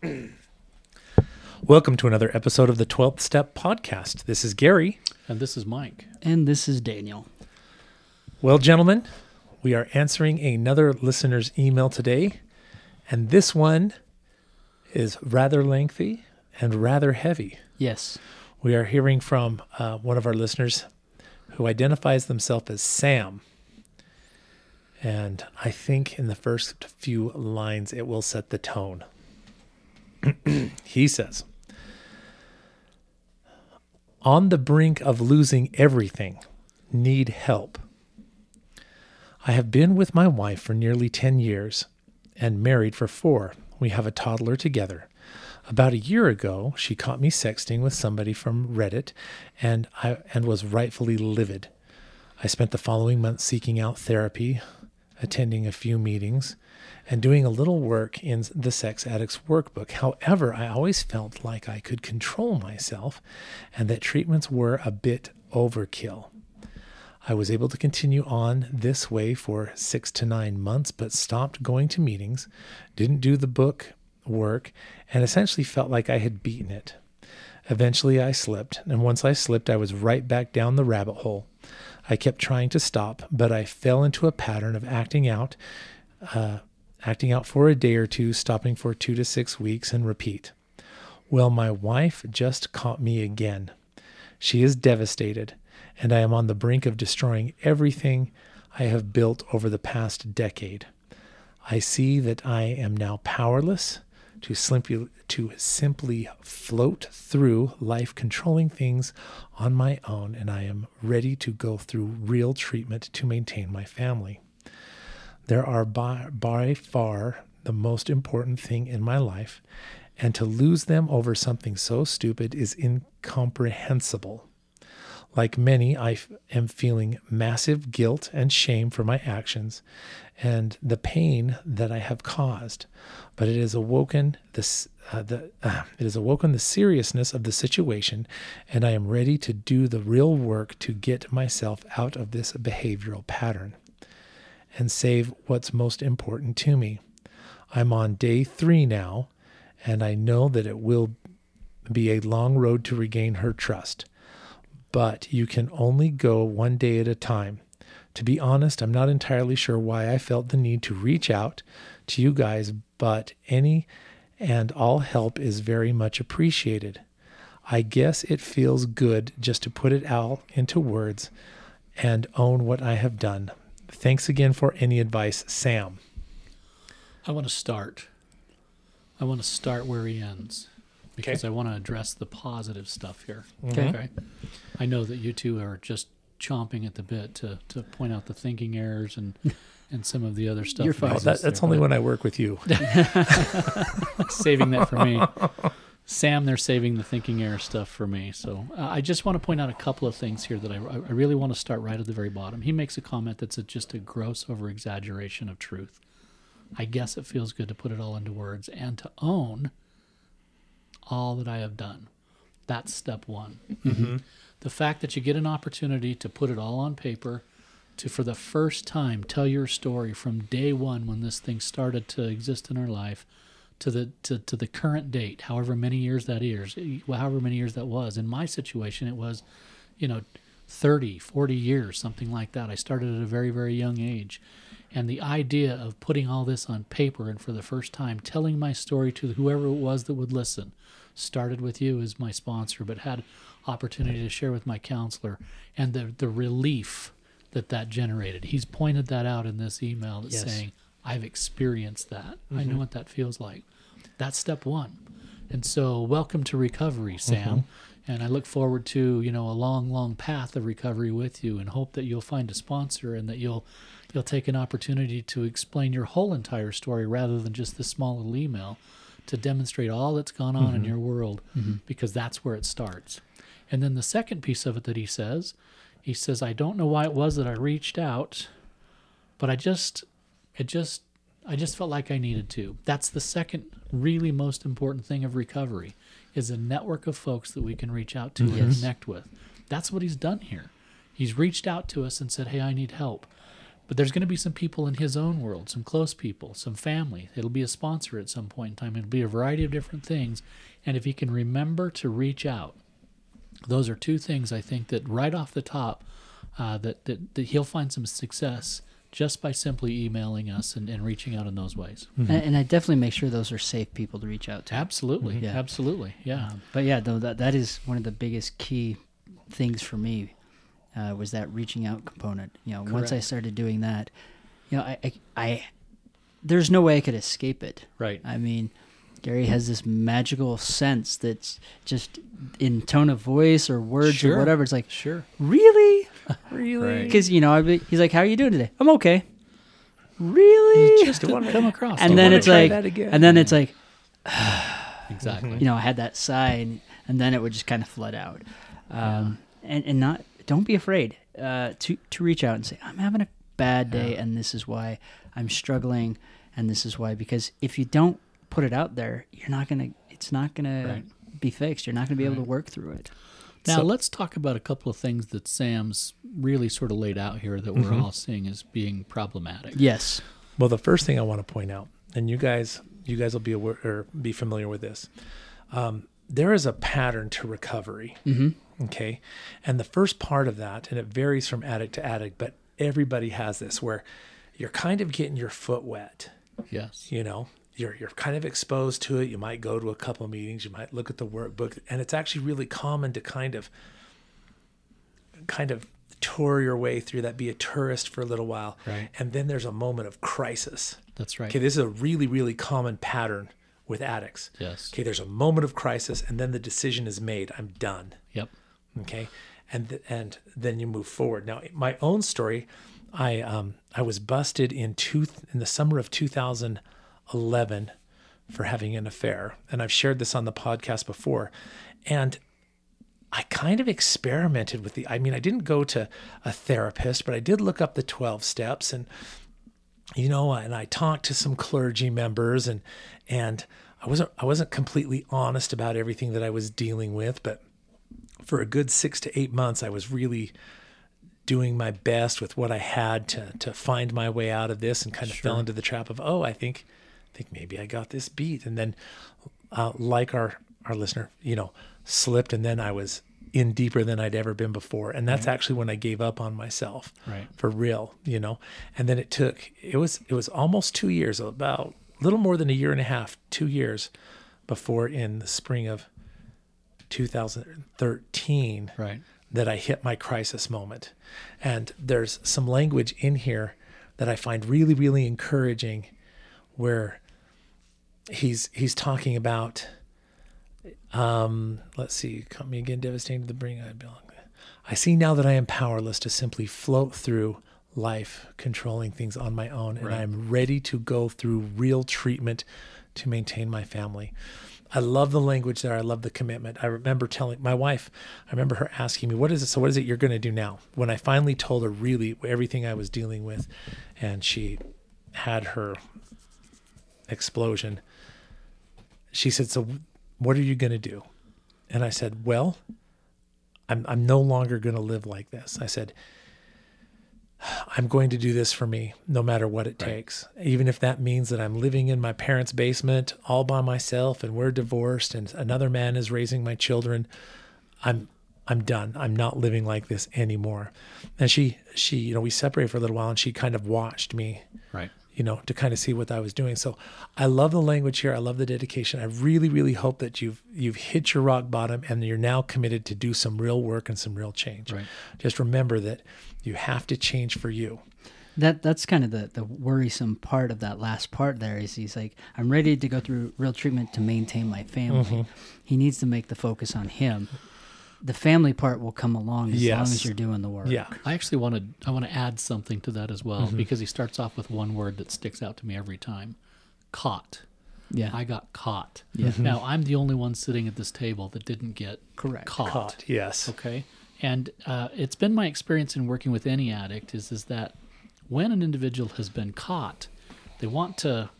Welcome to another episode of the 12th Step Podcast. This is Gary. And this is Mike. And this is Daniel. Well, gentlemen, we are answering another listener's email today, and this one is rather lengthy and rather heavy. Yes. We are hearing from uh, one of our listeners who identifies themselves as Sam. And I think in the first few lines, it will set the tone. he says, On the brink of losing everything, need help. I have been with my wife for nearly 10 years and married for four. We have a toddler together. About a year ago, she caught me sexting with somebody from Reddit and I and was rightfully livid. I spent the following month seeking out therapy, attending a few meetings, and doing a little work in the Sex Addicts Workbook. However, I always felt like I could control myself and that treatments were a bit overkill. I was able to continue on this way for six to nine months, but stopped going to meetings, didn't do the book work, and essentially felt like I had beaten it. Eventually, I slipped, and once I slipped, I was right back down the rabbit hole. I kept trying to stop, but I fell into a pattern of acting out, uh, acting out for a day or two, stopping for two to six weeks, and repeat. Well, my wife just caught me again. She is devastated, and I am on the brink of destroying everything I have built over the past decade. I see that I am now powerless to simply to simply float through life controlling things on my own and I am ready to go through real treatment to maintain my family. There are by, by far the most important thing in my life and to lose them over something so stupid is incomprehensible. Like many, I f- am feeling massive guilt and shame for my actions and the pain that I have caused. But it has awoken uh, the, uh, it has awoken the seriousness of the situation, and I am ready to do the real work to get myself out of this behavioral pattern and save what's most important to me. I'm on day three now, and I know that it will be a long road to regain her trust but you can only go one day at a time. To be honest, I'm not entirely sure why I felt the need to reach out to you guys, but any and all help is very much appreciated. I guess it feels good just to put it out into words and own what I have done. Thanks again for any advice, Sam. I want to start. I want to start where he ends because Okay. I want to address the positive stuff here. Mm-hmm. Okay. I know that you two are just chomping at the bit to, to point out the thinking errors and and some of the other stuff. You're fine. Oh, that, that's there, only but when I work with you. saving that for me. Sam, they're saving the thinking error stuff for me. So uh, I just want to point out a couple of things here that I, I really want to start right at the very bottom. He makes a comment that's a, just a gross over exaggeration of truth. I guess it feels good to put it all into words and to own all that I have done. That's step one. The fact that you get an opportunity to put it all on paper, to for the first time tell your story from day one when this thing started to exist in our life to the to, to the current date, however many years that is, however many years that was. In my situation, it was, you know, 30, 40 years, something like that. I started at a very, very young age. And the idea of putting all this on paper and for the first time telling my story to whoever it was that would listen started with you as my sponsor, but had opportunity to share with my counselor and the, the relief that that generated. He's pointed that out in this email that's Yes. saying, I've experienced that. I know mm-hmm. what that feels like. That's step one. And so, welcome to recovery, Sam. Mm-hmm. And I look forward to you know a long, long path of recovery with you, and hope that you'll find a sponsor and that you'll you'll take an opportunity to explain your whole entire story rather than just this small little email, to demonstrate all that's gone on in mm-hmm. your world, because that's where it starts. And then the second piece of it that he says, he says, I don't know why it was that I reached out, but I just, it just, I just felt like I needed to. That's the second really most important thing of recovery is a network of folks that we can reach out to and connect with. That's what he's done here. He's reached out to us and said, Hey, I need help. But there's going to be some people in his own world, some close people, some family. It'll be a sponsor at some point in time. It'll be a variety of different things. And if he can remember to reach out, those are two things I think that right off the top, uh, that, that, that he'll find some success just by simply emailing us and, and reaching out in those ways. And, and I definitely make sure those are safe people to reach out to. Absolutely. Yeah. Absolutely. Yeah. Um, but yeah, though that that is one of the biggest key things for me uh, was that reaching out component. You know, once I started doing that, you know, I, I, I there's no way I could escape it. Right. I mean, Gary has this magical sense that's just in tone of voice or words Sure. or whatever. It's like, Sure. really? Really? Right. Because you know, I'd be, he's like, "How are you doing today?" I'm okay. Really? Just to come across. and then it's like, and then it's like, exactly. you know, I had that sigh, and, and then it would just kind of flood out. Um, and and not don't be afraid uh, to to reach out and say, I'm having a bad day, and this is why I'm struggling, and this is why. Because if you don't put it out there, you're not gonna. It's not gonna Right. be fixed. You're not gonna be able to work through it. Now So- let's talk about a couple of things that Sam's really sort of laid out here that we're all seeing as being problematic. Yes. Well, the first thing I want to point out, and you guys, you guys will be aware or be familiar with this. Um, there is a pattern to recovery. Mm-hmm. Okay, and the first part of that, and it varies from addict to addict, but everybody has this where you're kind of getting your foot wet. Yes. You know, you're you're kind of exposed to it. You might go to a couple of meetings. You might look at the workbook, and it's actually really common to kind of, kind of tour your way through that. Be a tourist for a little while, Right. and then there's a moment of crisis. That's right. Okay, this is a really, really common pattern with addicts. Yes. Okay, there's a moment of crisis, and then the decision is made. I'm done. Yep. Okay, and th- and then you move forward. Now, my own story, I um I was busted in two in the summer of 2011 for having an affair, and I've shared this on the podcast before, and I kind of experimented with the. I mean, I didn't go to a therapist, but I did look up the 12 steps. And you know, and I talked to some clergy members and and I wasn't I wasn't completely honest about everything that I was dealing with, but for a good 6 to 8 months I was really doing my best with what I had to to find my way out of this and kind of fell into the trap of, "Oh, I think I think maybe I got this beat." And then uh, like our our listener, you know, slipped and then I was in deeper than I'd ever been before. And that's actually when I gave up on myself Right. for real, you know. And then it took it was it was almost 2 years, about a little more than a year and a half, 2 years before in the spring of 2013 Right. that I hit my crisis moment. And there's some language in here that I find really, really encouraging where he's he's talking about um let's see, come me again, devastating to the bring I belong. I see now that I am powerless to simply float through life controlling things on my own and I'm ready to go through real treatment to maintain my family. I love the language there. I love the commitment. I remember telling my wife, I remember her asking me, What is it? So, what is it you're going to do now? When I finally told her really everything I was dealing with, and she had her explosion, she said, So, what are you going to do? And I said, Well, I'm, I'm no longer going to live like this. I said, I'm going to do this for me no matter what it takes. Even if that means that I'm living in my parents' basement all by myself and we're divorced and another man is raising my children, I'm I'm done. I'm not living like this anymore. And she she you know we separated for a little while and she kind of watched me Right. You know, to kind of see what I was doing. So I love the language here. I love the dedication. I really, really hope that you've you've hit your rock bottom and you're now committed to do some real work and some real change. Right. Just remember that you have to change for you. That that's kind of the the worrisome part of that last part. There is he's like, I'm ready to go through real treatment to maintain my family. Mm-hmm. He needs to make the focus on him. The family part will come along as long as you're doing the work. Yeah. I actually want to I want to add something to that as well Mm-hmm. because he starts off with one word that sticks out to me every time. Caught. Yeah. I got caught. Yeah. Now I'm the only one sitting at this table that didn't get Correct. caught. Caught. Yes. Okay. And uh, it's been my experience in working with any addict is is that when an individual has been caught, they want to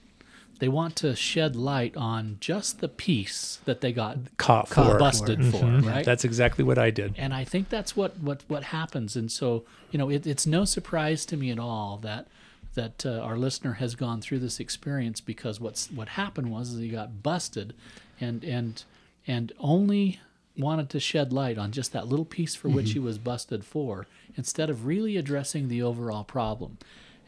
they want to shed light on just the piece that they got Caught Caught for. busted for, Mhm. right? That's exactly what I did. and I think that's what what what happens. And so, you know, it, it's no surprise to me at all that that uh, our listener has gone through this experience because what's what happened was is he got busted, and and and only wanted to shed light on just that little piece for which he was busted for instead of really addressing the overall problem.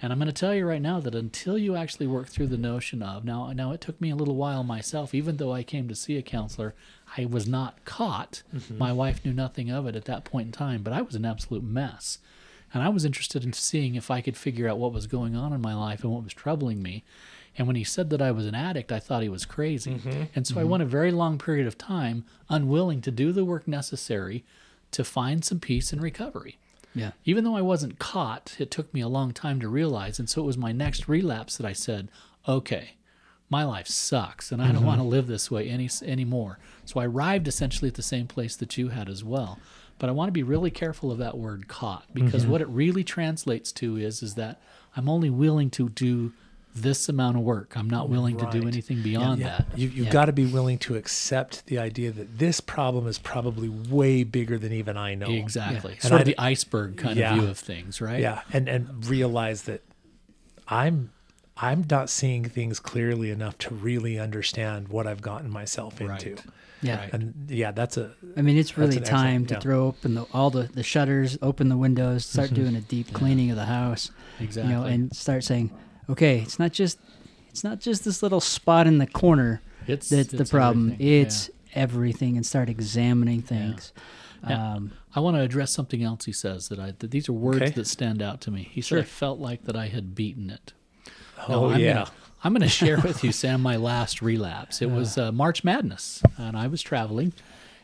And I'm going to tell you right now that until you actually work through the notion of now, now it took me a little while myself. Even though I came to see a counselor, I was not caught. Mm-hmm. My wife knew nothing of it at that point in time, but I was an absolute mess. And I was interested in seeing if I could figure out what was going on in my life and what was troubling me. And when he said that I was an addict, I thought he was crazy. Mm-hmm. And so I mm-hmm. went a very long period of time unwilling to do the work necessary to find some peace and recovery Yeah. even though I wasn't caught, it took me a long time to realize. And so it was my next relapse that I said, okay, my life sucks and I don't mm-hmm. want to live this way any anymore. So I arrived essentially at the same place that you had as well. But I want to be really careful of that word caught because mm-hmm. what it really translates to is is that I'm only willing to do this amount of work. I'm not willing to do anything beyond that. You, you've Yeah. got to be willing to accept the idea that this problem is probably way bigger than even I know. Exactly. And Sort I of d- the iceberg kind Yeah. of view of things, right? Yeah, and and realize that I'm I'm not seeing things clearly enough to really understand what I've gotten myself into. Right. Yeah. Right. And yeah, that's a I mean, it's really time to yeah. throw open the, all the, the shutters, open the windows, start mm-hmm. doing a deep cleaning of the house. Exactly. You know, and start saying, okay, it's not just it's not just this little spot in the corner It's that's the problem. everything. Yeah. It's everything, and start examining things. Yeah. Um, I want to address something else he says that I that these are words Okay. that stand out to me. He said Sure. I felt like that I had beaten it. oh I'm yeah. Gonna, I'm going to share with you, Sam, my last relapse. It was uh, March Madness, and I was traveling,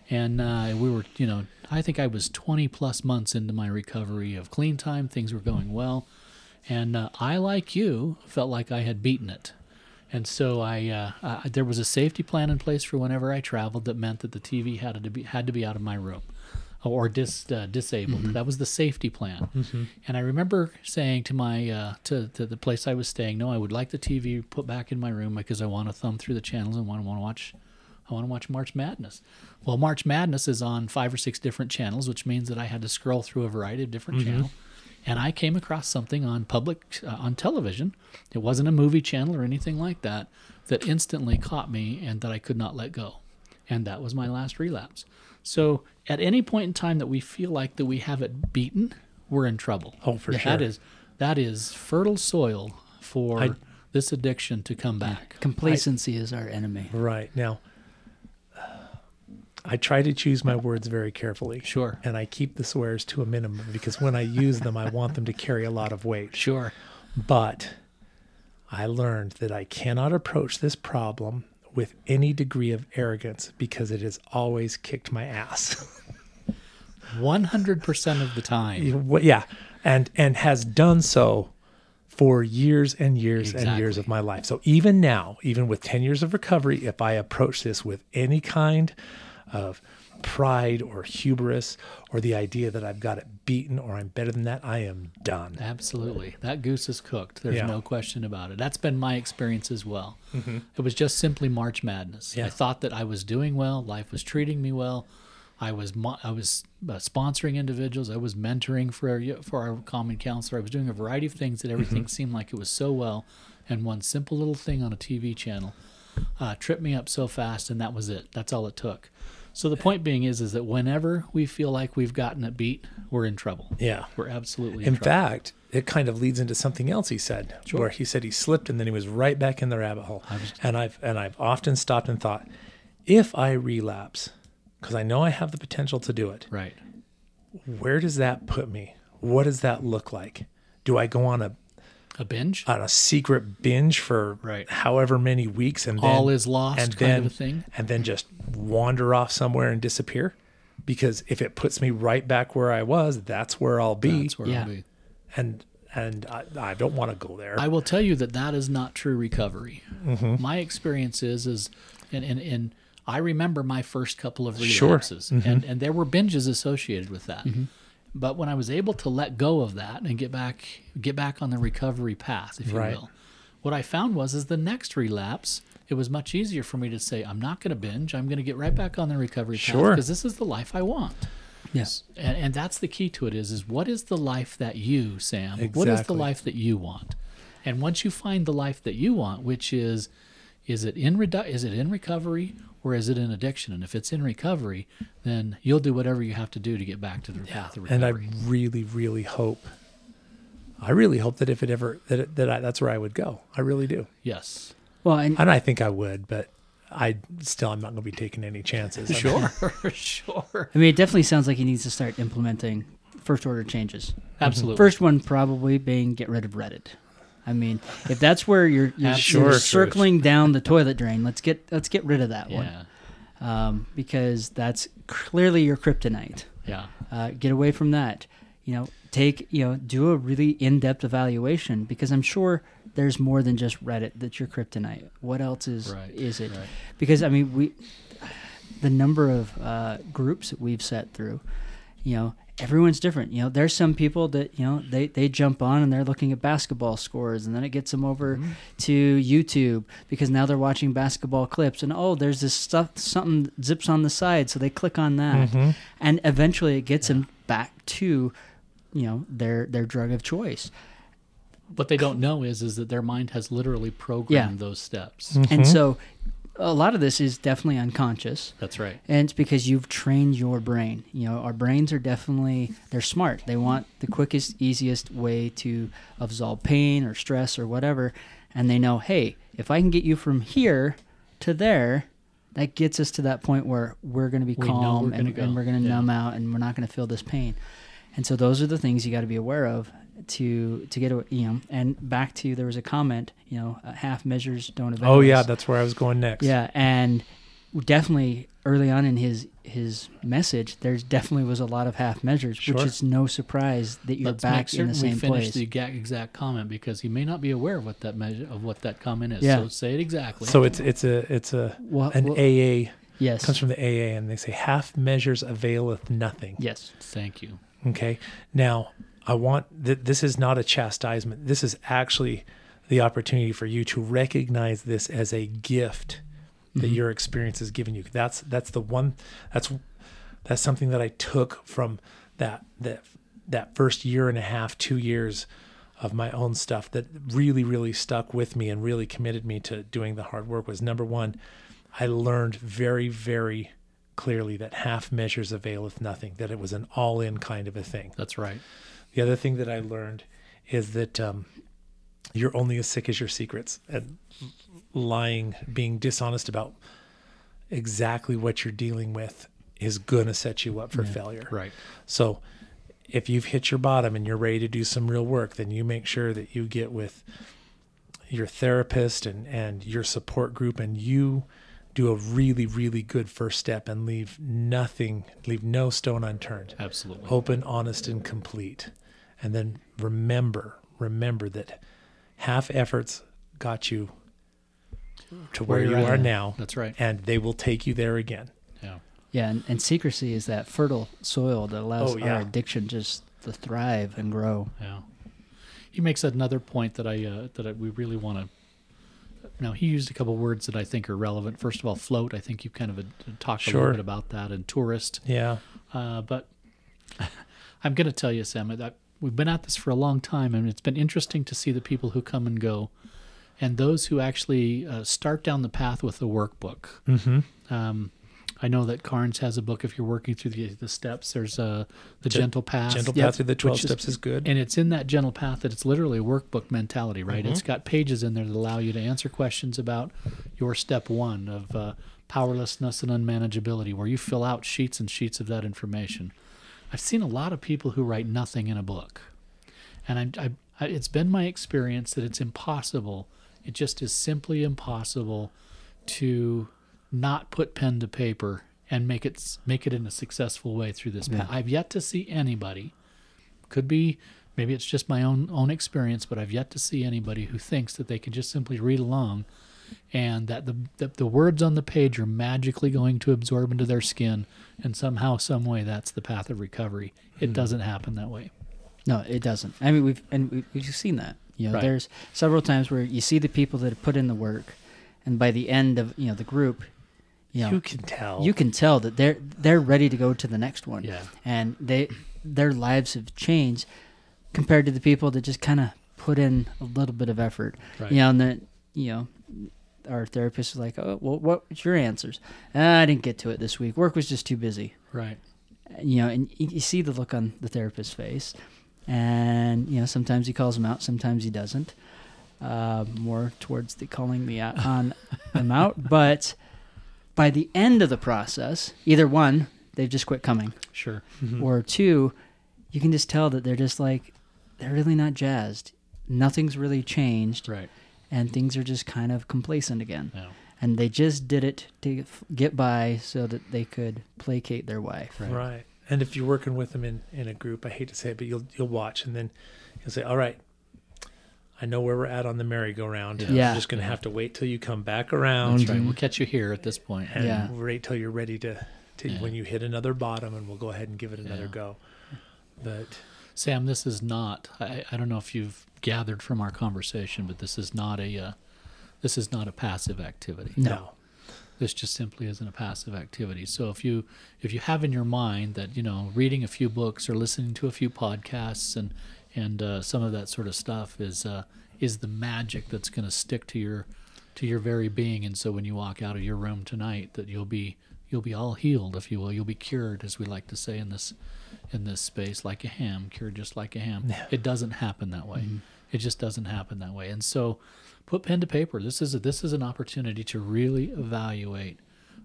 and uh, we were, you know, I think I was 20 plus months into my recovery of clean time. Things were going well, and uh, I, like you, felt like I had beaten it. And so I, uh, I, there was a safety plan in place for whenever I traveled that meant that the TV had to be had to be out of my room, or dis, uh, disabled. That was the safety plan. And I remember saying to my uh, to, to the place I was staying, no, I would like the TV put back in my room because I want to thumb through the channels and want to want to watch. I want to watch March Madness. Well, March Madness is on five or six different channels, which means that I had to scroll through a variety of different channels. And I came across something on public uh, on television. It wasn't a movie channel or anything like that. That instantly caught me and that I could not let go. And that was my last relapse. So at any point in time that we feel like that we have it beaten, we're in trouble. Oh, for That sure. That is that is fertile soil for I- this addiction to come back. complacency is our enemy. Right. Now I try to choose my words very carefully. Sure. And I keep the swears to a minimum because when I use them I want them to carry a lot of weight. Sure. But I learned that I cannot approach this problem with any degree of arrogance because it has always kicked my ass. 100% of the time. Yeah, and and has done so for years and years and years of my life. So even now, even with 10 years of recovery, if I approach this with any kind of pride or hubris or the idea that I've got it beaten or I'm better than that, I am done. Absolutely. That goose is cooked. There's Yeah. Mm-hmm. no question about it. That's been my experience as well. It was just simply March Madness. Yeah. I thought that I was doing well, life was treating me well. I was I was uh, sponsoring individuals. I was mentoring for our, for our common counselor. I was doing a variety of things that everything Mm-hmm. seemed like it was so well. And one simple little thing on a TV channel uh, tripped me up so fast, and that was it. That's all it took. So the point being is, is that whenever we feel like we've gotten it beat, we're in trouble. Yeah. We're absolutely in, In fact, it kind of leads into something else he said, Sure. where he said he slipped and then he was right back in the rabbit hole. and I've and I've often stopped and thought, if I relapse, because I know I have the potential to do it, right. where does that put me? What does that look like? Do I go on a A binge? on a secret binge for Right. however many weeks and then All is lost and kind then of a thing? and then just wander off somewhere and disappear? Because if it puts me right back where I was, that's where I'll be. That's where Yeah. I'll be. and and I, I don't want to go there. I will tell you that that is not true recovery. Mm-hmm. My experience is, is and, and, and I remember my first couple of Sure. relapses, Mm-hmm. and, and there were binges associated with that. But when I was able to let go of that and get back get back on the recovery path, if you Right. will, what I found was is the next relapse, it was much easier for me to say, I'm not going to binge. I'm going to get right back on the recovery path because this is the life I want. Yes. And, and that's the key to it is, is what is the life that you, Sam, exactly. what is the life that you want? And once you find the life that you want, which is, is it in redu- is it in recovery or is it an addiction? And if it's in recovery, then you'll do whatever you have to do to get back to the path of and I really, really hope. I really hope that if it ever that it, that I, that's where I would go. I really do, yes. Well, and and I think I would, but I still I'm not going to be taking any chances. Sure, sure. I mean, it definitely sounds like he needs to start implementing first order changes. Absolutely. First one probably being get rid of Reddit. I mean, if that's where you're, you're, Absolute you're circling down the toilet drain, let's get let's get rid of that one um, because that's clearly your kryptonite. Yeah. Uh, get away from that. You know, take you know, do a really in-depth evaluation because I'm sure there's more than just Reddit that's your kryptonite. What else is Right, is it? right. Because I mean, we the number of uh, groups that we've set through, you know, everyone's different. You know, there's some people that you know they they jump on and they're looking at basketball scores, and then it gets them over Mm-hmm. to YouTube because now they're watching basketball clips, and oh, there's this stuff something zips on the side, so they click on that, Mhm. and eventually it gets them back to you know their their drug of choice. What they don't know is is that their mind has literally programmed those steps. And so a lot of this is definitely unconscious. That's right. And it's because you've trained your brain. You know, our brains are definitely they're smart. They want the quickest, easiest way to absolve pain or stress or whatever. And they know, hey, if I can get you from here to there, that gets us to that point where we're going to be We calm we're and, and we're going to Yeah. numb out and we're not going to feel this pain. And so those are the things you got to be aware of to to get a- you know. And back to there was a comment, you know, uh, half measures don't avail. Oh yeah, that's where I was going next. Yeah, and definitely early on in his his message, there's definitely was a lot of half measures, Sure. which is no surprise that you're Let's back make in certain the we same finish place. the exact, exact comment because he may not be aware of what that measure of what that comment is. Yeah. So say it exactly. So it's it's a it's a Well- an well- AA yes, comes from the AA, and they say half measures availeth nothing. yes, Thank you. Okay. Now, I want that this is not a chastisement. This is actually the opportunity for you to recognize this as a gift that mm-hmm. your experience has given you. That's that's the one that's that's something that I took from that that that first year and a half, 2 years of my own stuff that really really stuck with me and really committed me to doing the hard work was number 1 I learned very very clearly that half measures availeth nothing that it was an all in kind of a thing That's right. The other thing that I learned is that um, you're only as sick as your secrets and lying, being dishonest about exactly what you're dealing with is going to set you up for failure. Right. So if you've hit your bottom and you're ready to do some real work, then you make sure that you get with your therapist and, and your support group and you do a really, really good first step and leave nothing, leave no stone unturned Absolutely. open, honest, and complete. And then remember, remember that half efforts got you to where, Where you you're are at. now, That's right. and they will take you there again. Yeah. yeah, and, and secrecy is that fertile soil that allows Oh, yeah. our addiction just to thrive and grow. Yeah. He makes another point that I uh, that I, we really want to. Now he used a couple words that I think are relevant. First of all, float. I think you kind of uh, talked a little bit about that, and tourist. Yeah. Uh, but I'm going to tell you, Sam, that we've been at this for a long time, and it's been interesting to see the people who come and go, and those who actually uh, start down the path with the workbook. Mm-hmm. Um, I know that Carnes has a book. If you're working through the, the steps, there's uh, the Gen- gentle path. Gentle Yep. path through the 12 Which is- steps is good. And it's in that gentle path that it's literally a workbook mentality, right? It's got pages in there that allow you to answer questions about your step one of uh, powerlessness and unmanageability, where you fill out sheets and sheets of that information. I've seen a lot of people who write nothing in a book, and I, I, I, it's been my experience that it's impossible. It just is simply impossible to not put pen to paper and make it make it in a successful way through this path. I've yet to see anybody could be maybe it's just my own own experience but i've yet to see anybody who thinks that they can just simply read along and that the, the the words on the page are magically going to absorb into their skin and somehow some way that's the path of recovery it hmm. doesn't happen that way No, it doesn't. I mean, we've and we- we've seen that You know, Right. there's several times where you see the people that have put in the work, and by the end of you know the group, you know You can tell. you can tell that they're they're ready to go to the next one. Yeah. and they their lives have changed compared to the people that just kind of put in a little bit of effort. Right. You know, and then you know, our therapist is like, "Oh, well, what's your answers?" "Ah, I didn't get to it this week. Work was just too busy. Right. You know, and you, you see the look on the therapist's face, and you know, sometimes he calls them out, sometimes he doesn't. Uh, more towards the calling me out on them out, but by the end of the process, either one, they've just quit coming Sure. Mhm. or two, you can just tell that they're just like they're really not jazzed. Nothing's really changed, Right. And things are just kind of complacent again. Yeah. And they just did it to f- get by so that they could placate their wife. Right. Right. And if you're working with them in, in a group, I hate to say it, but you'll you'll watch and then you'll say, All right, I know where we're at on the merry-go-round. Yeah. Yeah. I'm just gonna have to wait till you come back around That's right. Mhm. We'll catch you here at this point. and Yeah. wait till you're ready to, to Yeah. when you hit another bottom and we'll go ahead and give it another Yeah. go. But Sam, this is not. I, I don't know if you've gathered from our conversation, but this is not a. Uh, this is not a passive activity. No. This just simply isn't a passive activity. So if you if you have in your mind that you know reading a few books or listening to a few podcasts and and uh, some of that sort of stuff is uh, is the magic that's going to stick to your to your very being, and so when you walk out of your room tonight, that you'll be you'll be all healed, if you will. You'll be cured, as we like to say in this in this space, like a ham, cured just like a ham. Yeah. It doesn't happen that way. Mm-hmm. It just doesn't happen that way. And so, put pen to paper. This is a, this is an opportunity to really evaluate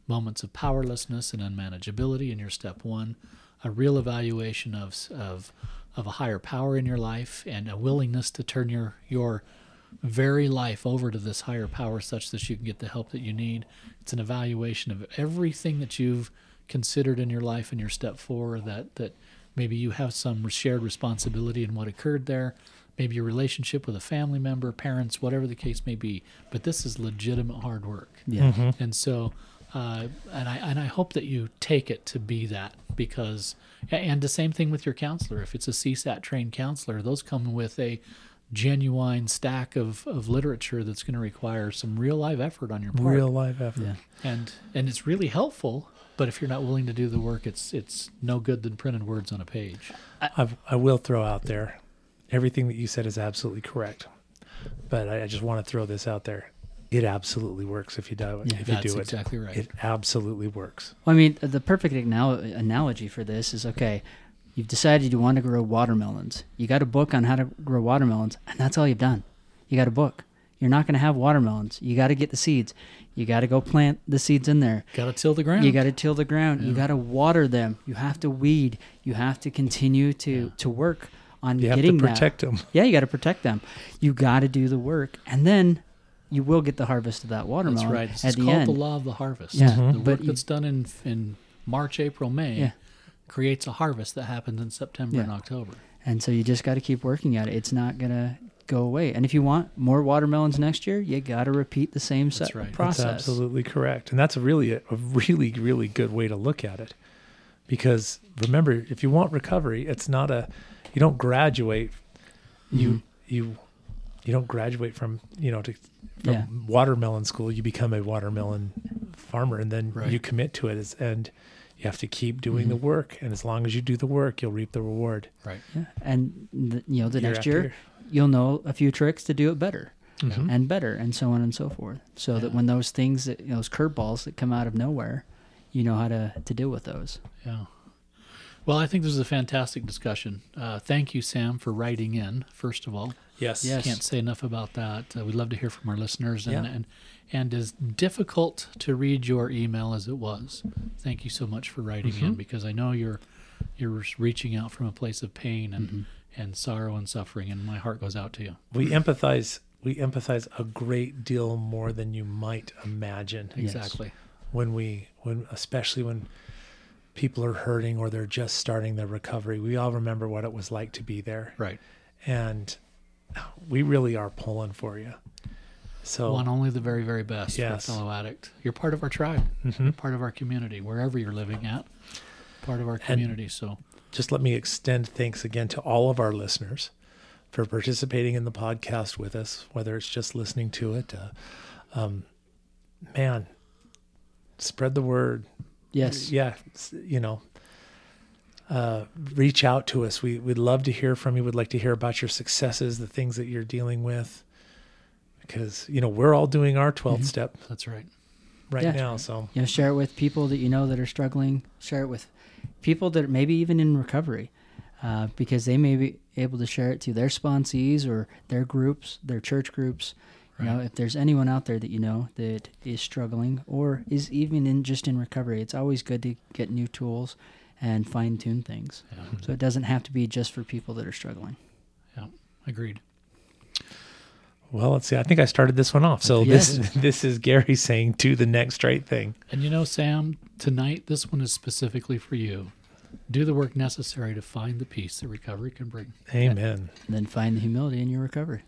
moments of powerlessness and unmanageability in your step one, a real evaluation of of of a higher power in your life, and a willingness to turn your your very life over to this higher power such that you can get the help that you need. It's an evaluation of everything that you've considered in your life in your step four that that maybe you have some shared responsibility in what occurred there maybe your relationship with a family member parents whatever the case may be but this is legitimate hard work Yeah. Mhm. and so uh, and I and I hope that you take it to be that because and the same thing with your counselor if it's a CSAT trained counselor those come with a genuine stack of, of literature that's going to require some real live effort on your part real life effort. Yeah. and and it's really helpful but if you're not willing to do the work it's it's no good than printed words on a page I've, I will throw out there everything that you said is absolutely correct, but I, I just want to throw this out there. It absolutely works if you do it. Yeah, if you that's do it, exactly right it absolutely works. Well, I mean, the perfect anal- analogy for this is okay. You've decided you want to grow watermelons. You got a book on how to grow watermelons, and that's all you've done. You got a book. You're not going to have watermelons. You got to get the seeds. You got to go plant the seeds in there. gotta till the ground You got to till the ground. You got to water them. You have to weed. You have to continue to Yeah. to work on You have to getting that. protect them. Yeah, you got to protect them. You got to do the work, and then you will get the harvest of that watermelon That's right. It's at the called end. the law of the harvest. Yeah, The Mhm. but work you- that's done in in March, April, May Yeah. Creates a harvest that happens in September Yeah. and October. And so you just got to keep working at it. It's not going to go away. And if you want more watermelons next year, you got to repeat the same That's set right. process. That's absolutely correct, and that's really a, a really really good way to look at it. Because remember, if you want recovery, it's not a you don't graduate. You Mhm. you you don't graduate from you know to from Yeah. watermelon school. You become a watermelon farmer, and then Right. you commit to it, as, and you have to keep doing the Mhm. work. And as long as you do the work, you'll reap the reward. Right. Yeah. And the, you know, the year next after year, you'll know a few tricks to do it better Mhm. and better, and so on and so forth. So that when those things, that, those curveballs that come out of nowhere, you know how to to deal with those. Yeah. Well, I think this is a fantastic discussion. Uh, thank you, Sam, for writing in. First of all, Yes. Yes. can't say enough about that. Uh, we'd love to hear from our listeners, and, Yeah. and and as difficult to read your email as it was, thank you so much for writing in Mhm. because I know you're you're reaching out from a place of pain and Mhm. and sorrow and suffering, and my heart goes out to you. We empathize. We empathize a great deal more than you might imagine. Yes. Exactly. when we when especially when people are hurting or they're just starting their recovery we all remember what it was like to be there Right. and we really are pulling for you so Want only the very, very best Yes. for fellow addict. You're part of our tribe, mhm. part of our community, wherever you're living at, part of our community. So just let me extend thanks again to all of our listeners for participating in the podcast with us, whether it's just listening to it. Uh, um, man, spread the word. Yes. Yeah, you know, uh, reach out to us. We we'd love to hear from you. We'd like to hear about your successes, the things that you're dealing with, because you know we're all doing our 12th Mhm. step That's right. right Yeah. now. So You know, share it with people that you know that are struggling. Share it with people that are maybe even in recovery, uh, because they may be able to share it to their sponsees or their groups, their church groups. You know, if there's anyone out there that you know that is struggling or is even in just in recovery, it's always good to get new tools and fine tune things. Yeah. So it doesn't have to be just for people that are struggling. Yeah. Agreed. Well, let's see. I think I started this one off. So Yes. this this is Gary saying do the next right thing. And you know, Sam, tonight this one is specifically for you. Do the work necessary to find the peace that recovery can bring. Amen. And then find the humility in your recovery.